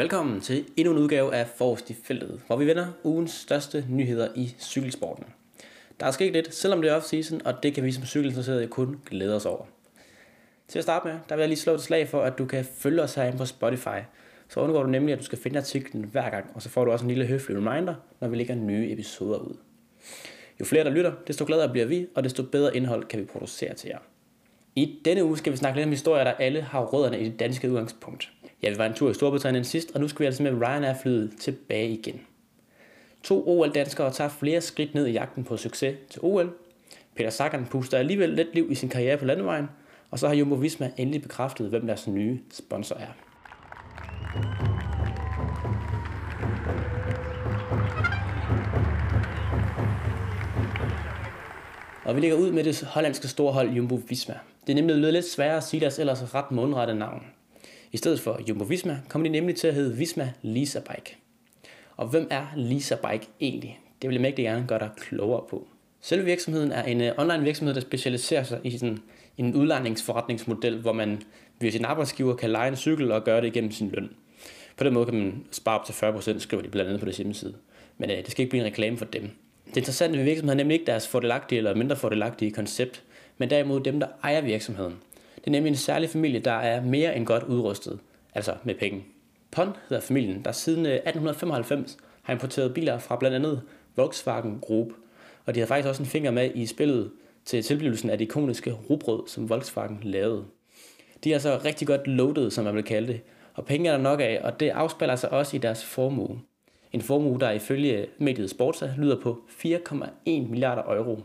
velkommen til endnu en udgave af Forrest i feltet, hvor vi vender ugens største nyheder i cykelsporten. Der er sket lidt, selvom det er off-season, og det kan vi som cykelinteresserede kun glæde os over. Til at starte med, der vil jeg lige slå et slag for, at du kan følge os herinde på Spotify. Så undgår du nemlig, at du skal finde artiklen hver gang, og så får du også en lille høflig reminder, når vi lægger nye episoder ud. Jo flere der lytter, desto gladere bliver vi, og desto bedre indhold kan vi producere til jer. I denne uge skal vi snakke lidt om historier, der alle har rødderne i det danske udgangspunkt. Ja, vi var en tur i Storbritannien sidst, og nu skal vi altså med Ryanair-flyet tilbage igen. To OL-danskere tager flere skridt ned i jagten på succes til OL. Peter Sagan puster alligevel lidt liv i sin karriere på landevejen, og så har Jumbo Visma endelig bekræftet, hvem deres nye sponsor er. Og vi ligger ud med det hollandske storhold Jumbo Visma. Det er nemlig blevet lidt sværere at sige deres ellers ret mundrette navn. I stedet for Jumbo Visma kommer de nemlig til at hedde Visma Lisa Bike. Og hvem er Lisa Bike egentlig? Det vil jeg mægtig gerne gøre dig klogere på. Selve virksomheden er en øh, online virksomhed, der specialiserer sig i sådan en udlejningsforretningsmodel, hvor man via sin arbejdsgiver kan lege en cykel og gøre det igennem sin løn. På den måde kan man spare op til 40%, skriver de blandt andet på deres hjemmeside. Men øh, det skal ikke blive en reklame for dem. Det interessante ved virksomheden er nemlig ikke deres fordelagtige eller mindre fordelagtige koncept, men derimod dem, der ejer virksomheden. Det er nemlig en særlig familie, der er mere end godt udrustet, altså med penge. PON hedder familien, der siden øh, 1895 har importeret biler fra blandt andet Volkswagen Group, og de har faktisk også en finger med i spillet til tilblivelsen af det ikoniske rugbrød, som Volkswagen lavede. De er altså rigtig godt loaded, som man vil kalde det, og penge er der nok af, og det afspiller sig også i deres formue. En formue, der ifølge mediet Sportsa lyder på 4,1 milliarder euro.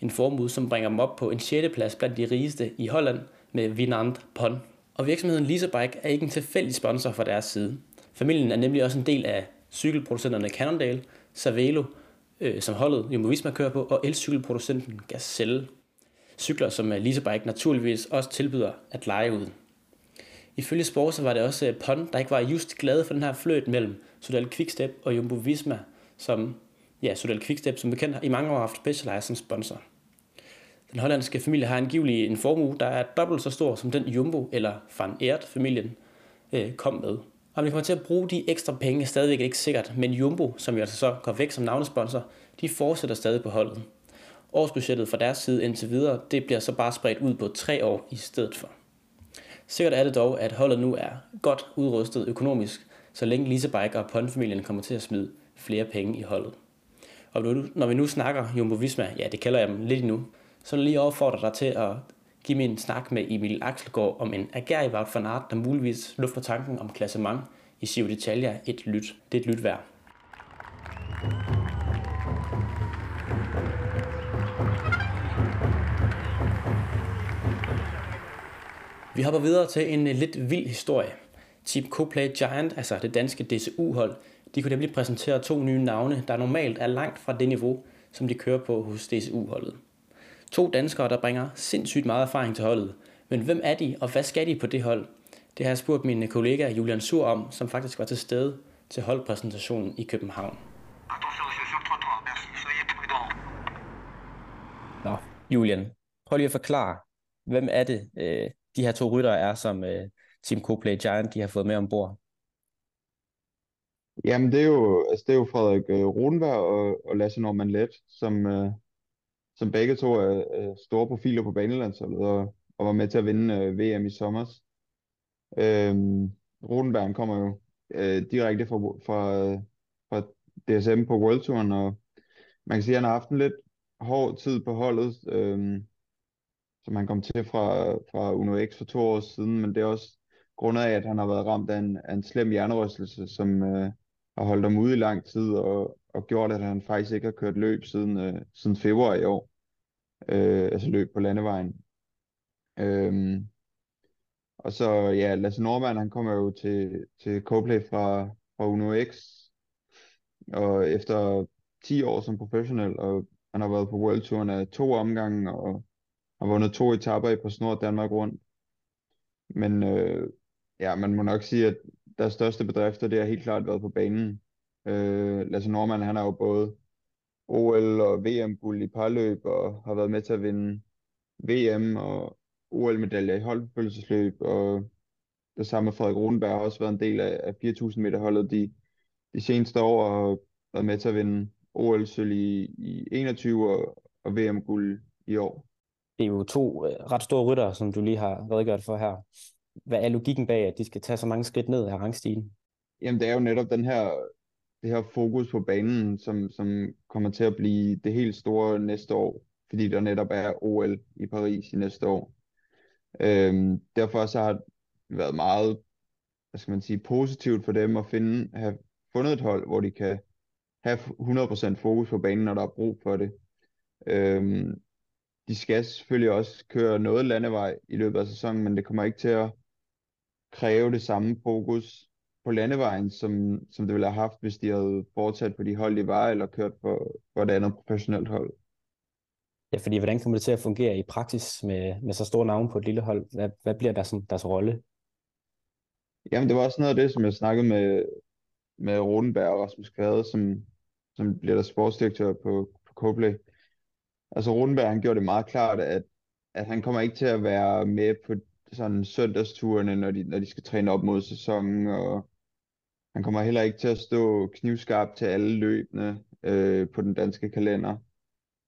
En formue, som bringer dem op på en 6. plads blandt de rigeste i Holland med Vinand Pon. Og virksomheden Leasebike er ikke en tilfældig sponsor fra deres side. Familien er nemlig også en del af cykelproducenterne Cannondale, Cervelo, øh, som holdet Jumbo Visma kører på, og elcykelproducenten Gazelle. Cykler, som øh, Lisa naturligvis også tilbyder at lege ud. Ifølge Sportsa var det også øh, Pon, der ikke var just glad for den her fløjt mellem Sudal Quickstep og Jumbo Visma, som ja, Sudal Quickstep, som bekendt i mange år har haft Specialized som sponsor. Den hollandske familie har angiveligt en formue, der er dobbelt så stor som den Jumbo eller Van Aert-familien øh, kom med. Om de kommer til at bruge de ekstra penge er stadigvæk ikke sikkert, men Jumbo, som jo altså så går væk som navnesponsor, de fortsætter stadig på holdet. Årsbudgettet fra deres side indtil videre, det bliver så bare spredt ud på tre år i stedet for. Sikkert er det dog, at holdet nu er godt udrustet økonomisk, så længe Lisa Bike og Pond-familien kommer til at smide flere penge i holdet. Og når vi nu snakker Jumbo Visma, ja det kalder jeg dem lidt nu, så vil jeg lige opfordre dig til at give mig en snak med Emil Axelgaard om en agerig Wout van Aert, der muligvis lufter tanken om klassement i Giro d'Italia et lyt. Det er et lyt værd. Vi hopper videre til en lidt vild historie. Team Coplay Giant, altså det danske DCU-hold, de kunne nemlig præsentere to nye navne, der normalt er langt fra det niveau, som de kører på hos DCU-holdet. To danskere, der bringer sindssygt meget erfaring til holdet. Men hvem er de, og hvad skal de på det hold? Det har jeg spurgt min kollega Julian Sur om, som faktisk var til stede til holdpræsentationen i København. Nå, Julian, prøv lige at forklare, hvem er det, øh, de her to ryttere er, som øh, Team Coplay Giant de har fået med ombord? Jamen, det er jo, altså, det er jo Frederik øh, Rodenberg og, og Lasse Norman Let, som, øh, som begge to er, er store profiler på banelandsholdet og, og var med til at vinde øh, VM i sommer. Øhm, Rodenberg kommer jo øh, direkte fra, fra, fra DSM på World Touren, og man kan sige, at han har haft en lidt hård tid på holdet, øh, som han kom til fra, fra Uno X for to år siden, men det er også grundet af, at han har været ramt af en, af en slem hjernerystelse, som øh, har holdt ham ude i lang tid, og, og gjort, at han faktisk ikke har kørt løb siden, øh, siden februar i år. Øh, altså løb på landevejen. Øh, og så, ja, Lasse Norman, han kommer jo til, til Coplay fra, fra Uno X, og efter 10 år som professionel, og han har været på World Touren af to omgange, og har vundet to etaper i på Snor Danmark rundt. Men øh, ja, man må nok sige, at deres største bedrifter, det har helt klart været på banen. Øh, Lasse Norman, han har jo både OL og VM-guld i parløb, og har været med til at vinde VM og OL-medaljer i holdbefølgelsesløb, og det samme med Frederik Rodenberg har også været en del af, af 4.000 meter holdet de, de seneste år og været med til at vinde OL-sølv i, i 21 og, og VM-guld i år. Det er jo to øh, ret store rytter, som du lige har redegjort for her. Hvad er logikken bag, at de skal tage så mange skridt ned af rangstigen? Jamen, det er jo netop den her, det her fokus på banen, som, som kommer til at blive det helt store næste år, fordi der netop er OL i Paris i næste år. Øhm, derfor så har det været meget, hvad skal man sige, positivt for dem at finde, have fundet et hold, hvor de kan have 100% fokus på banen, når der er brug for det. Øhm, de skal selvfølgelig også køre noget landevej i løbet af sæsonen, men det kommer ikke til at kræve det samme fokus på landevejen, som, som det ville have haft, hvis de havde fortsat på de hold, de var, eller kørt på, på et andet professionelt hold. Ja, fordi hvordan kommer det til at fungere i praksis med, med så store navne på et lille hold? Hvad, hvad bliver der sådan, deres rolle? Jamen, det var også noget af det, som jeg snakkede med, med Rodenberg og Rasmus Kvade, som, som bliver der sportsdirektør på, på Coplay. Altså Rodenberg, han gjorde det meget klart, at, at han kommer ikke til at være med på sådan søndagsturene, når de, når de skal træne op mod sæsonen, og han kommer heller ikke til at stå knivskarp til alle løbende øh, på den danske kalender.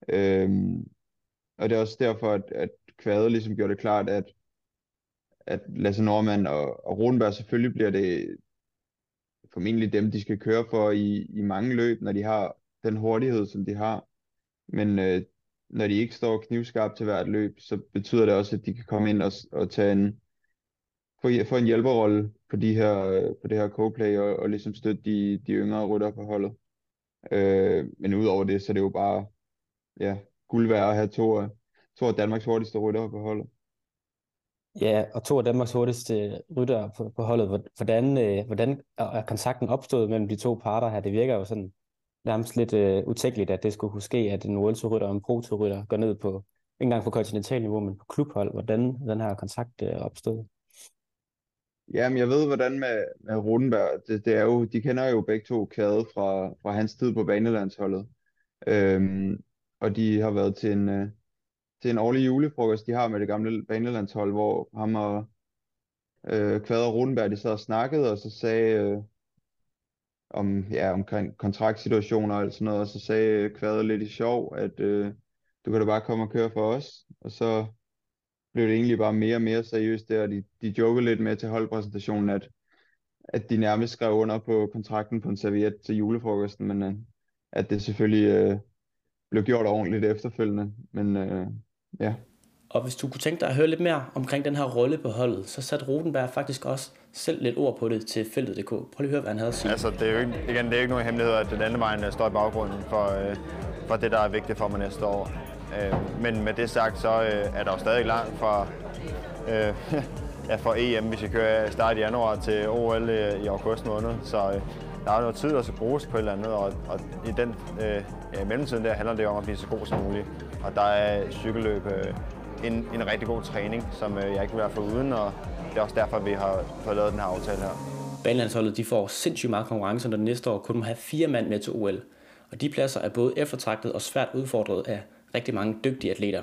Øhm, og det er også derfor, at, at Kvade ligesom gjorde det klart, at, at Lasse Norman og, og Rodenberg selvfølgelig bliver det formentlig dem, de skal køre for i, i mange løb, når de har den hurtighed, som de har. Men øh, når de ikke står knivskarpt til hvert løb, så betyder det også, at de kan komme ind og, og tage en, få, få en hjælperrolle på, de her, øh, på det her co-play og, og ligesom støtte de, de yngre rytter på holdet. Øh, men udover det, så er det jo bare ja, guld værd at have to, to af Danmarks hurtigste rytter på holdet. Ja, og to af Danmarks hurtigste rytter på, på holdet. Hvordan, øh, hvordan er kontakten opstået mellem de to parter her? Det virker jo sådan nærmest lidt øh, utænkeligt, at det skulle kunne ske, at en World Tour rytter og en Pro Tour rytter går ned på, ikke engang på kontinentalniveau, men på klubhold. Hvordan den her kontakt øh, opstod. Jamen, jeg ved, hvordan med, med Rodenberg, det, det er jo, de kender jo begge to kæde fra, fra hans tid på banelandsholdet. Øhm, og de har været til en, øh, til en årlig julefrokost, de har med det gamle banelandshold, hvor ham og øh, Kvader og Rodenberg, de sad og snakkede, og så sagde, øh, om, ja, omkring kontraktsituationer og alt sådan noget, og så sagde Kvader lidt i sjov, at øh, du kan da bare komme og køre for os, og så blev det egentlig bare mere og mere seriøst der, og de, de jokede lidt med til holdpræsentationen, at, at de nærmest skrev under på kontrakten på en serviet til julefrokosten, men øh, at det selvfølgelig øh, blev gjort ordentligt efterfølgende, men øh, ja. Og hvis du kunne tænke dig at høre lidt mere omkring den her rolle på holdet, så satte Rotenberg faktisk også selv lidt ord på det til feltet.dk. Prøv lige at høre, hvad han havde at sige. Altså, det er jo ikke, igen, det er ikke nogen hemmelighed, at den anden vejen står i baggrunden for, øh, for det, der er vigtigt for mig næste år. Øh, men med det sagt, så øh, er der jo stadig langt fra, øh, ja, fra EM, hvis jeg kører start i januar til OL øh, i august måned. Så øh, der er noget tid, der skal bruges på et eller andet, og, og i den øh, ja, mellemtiden der handler det om at blive så god som muligt. Og der er cykelløb øh, en, en rigtig god træning, som øh, jeg ikke vil være for uden, og det er også derfor, vi har fået lavet den her aftale her. Banelandsholdet de får sindssygt meget konkurrence, når næste år kun må have fire mand med til OL. Og de pladser er både eftertragtet og svært udfordret af rigtig mange dygtige atleter.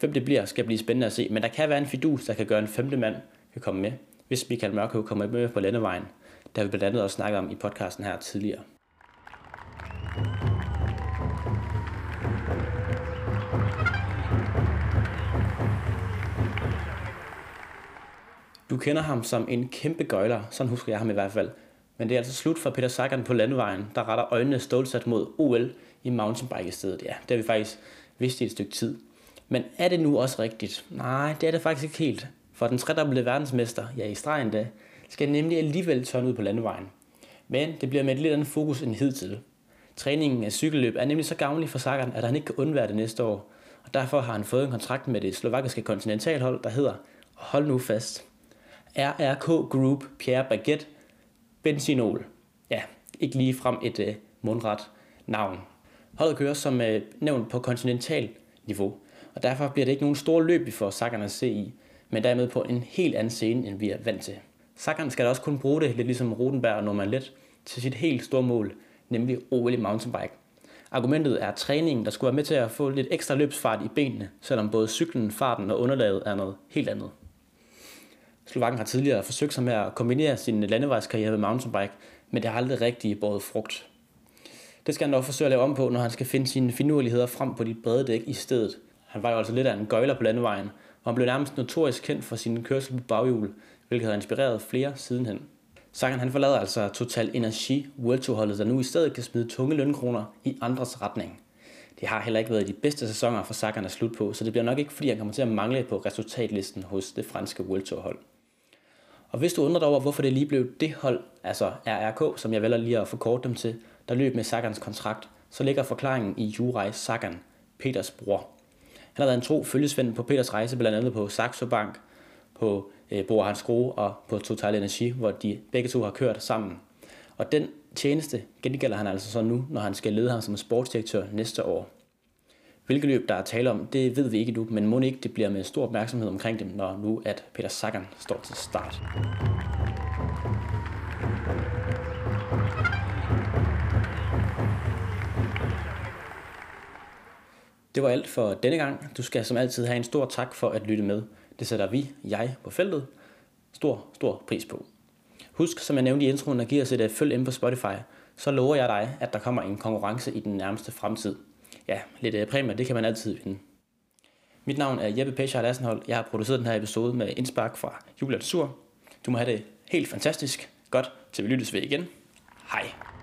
Hvem det bliver, skal blive spændende at se, men der kan være en fidus, der kan gøre en femte mand kan komme med, hvis Michael Mørkøv kommer med på landevejen. Der vi blandt andet også snakket om i podcasten her tidligere. Du kender ham som en kæmpe gøjler, sådan husker jeg ham i hvert fald. Men det er altså slut for Peter Sagan på landvejen, der retter øjnene stålsat mod OL i mountainbike i stedet. Ja, det har vi faktisk vidst i et stykke tid. Men er det nu også rigtigt? Nej, det er det faktisk ikke helt. For den tredobbelte verdensmester, ja i stregen da, skal nemlig alligevel tørne ud på landevejen. Men det bliver med et lidt andet fokus end hidtil. Træningen af cykelløb er nemlig så gavnlig for Sagan, at han ikke kan undvære det næste år. Og derfor har han fået en kontrakt med det slovakiske kontinentalhold, der hedder, hold nu fast, RRK Group Pierre Baguette Benzinol. Ja, ikke lige frem et øh, mundret navn. Holdet kører som øh, nævnt på kontinental niveau, og derfor bliver det ikke nogen store løb, vi får Sakkerne at se i, men dermed på en helt anden scene, end vi er vant til. Sakkerne skal da også kun bruge det, lidt ligesom Rodenberg og Norman Let, til sit helt store mål, nemlig OL i mountainbike. Argumentet er træningen, der skulle være med til at få lidt ekstra løbsfart i benene, selvom både cyklen, farten og underlaget er noget helt andet. Slovakken har tidligere forsøgt sig med at kombinere sin landevejskarriere med mountainbike, men det har aldrig rigtig båret frugt. Det skal han dog forsøge at lave om på, når han skal finde sine finurligheder frem på de brede dæk i stedet. Han var jo altså lidt af en gøjler på landevejen, og han blev nærmest notorisk kendt for sin kørsel på baghjul, hvilket har inspireret flere sidenhen. Sagan han forlader altså Total Energi World Tour holdet, der nu i stedet kan smide tunge lønkroner i andres retning. Det har heller ikke været de bedste sæsoner for Sagan at slutte på, så det bliver nok ikke, fordi han kommer til at mangle på resultatlisten hos det franske World Tour hold. Og hvis du undrer dig over, hvorfor det lige blev det hold, altså RRK, som jeg vælger lige at forkorte dem til, der løb med Sagans kontrakt, så ligger forklaringen i Juraj Sagan, Peters bror. Han har været en tro følgesvend på Peters rejse, blandt andet på Saxo Bank, på øh, Bor Hans Gro og på Total Energy, hvor de begge to har kørt sammen. Og den tjeneste gengælder han altså så nu, når han skal lede ham som sportsdirektør næste år. Hvilke løb der er tale om, det ved vi ikke nu, men må ikke det bliver med stor opmærksomhed omkring dem, når nu at Peter Sagan står til start. Det var alt for denne gang. Du skal som altid have en stor tak for at lytte med. Det sætter vi, jeg, på feltet, stor, stor pris på. Husk, som jeg nævnte i introen, at give os et øh, følg ind på Spotify, så lover jeg dig, at der kommer en konkurrence i den nærmeste fremtid. Ja, lidt øh, det kan man altid vinde. Mit navn er Jeppe Pescher Lassenhold. Jeg har produceret den her episode med indspark fra Julia Sur. Du må have det helt fantastisk. Godt, til vi lyttes ved igen. Hej.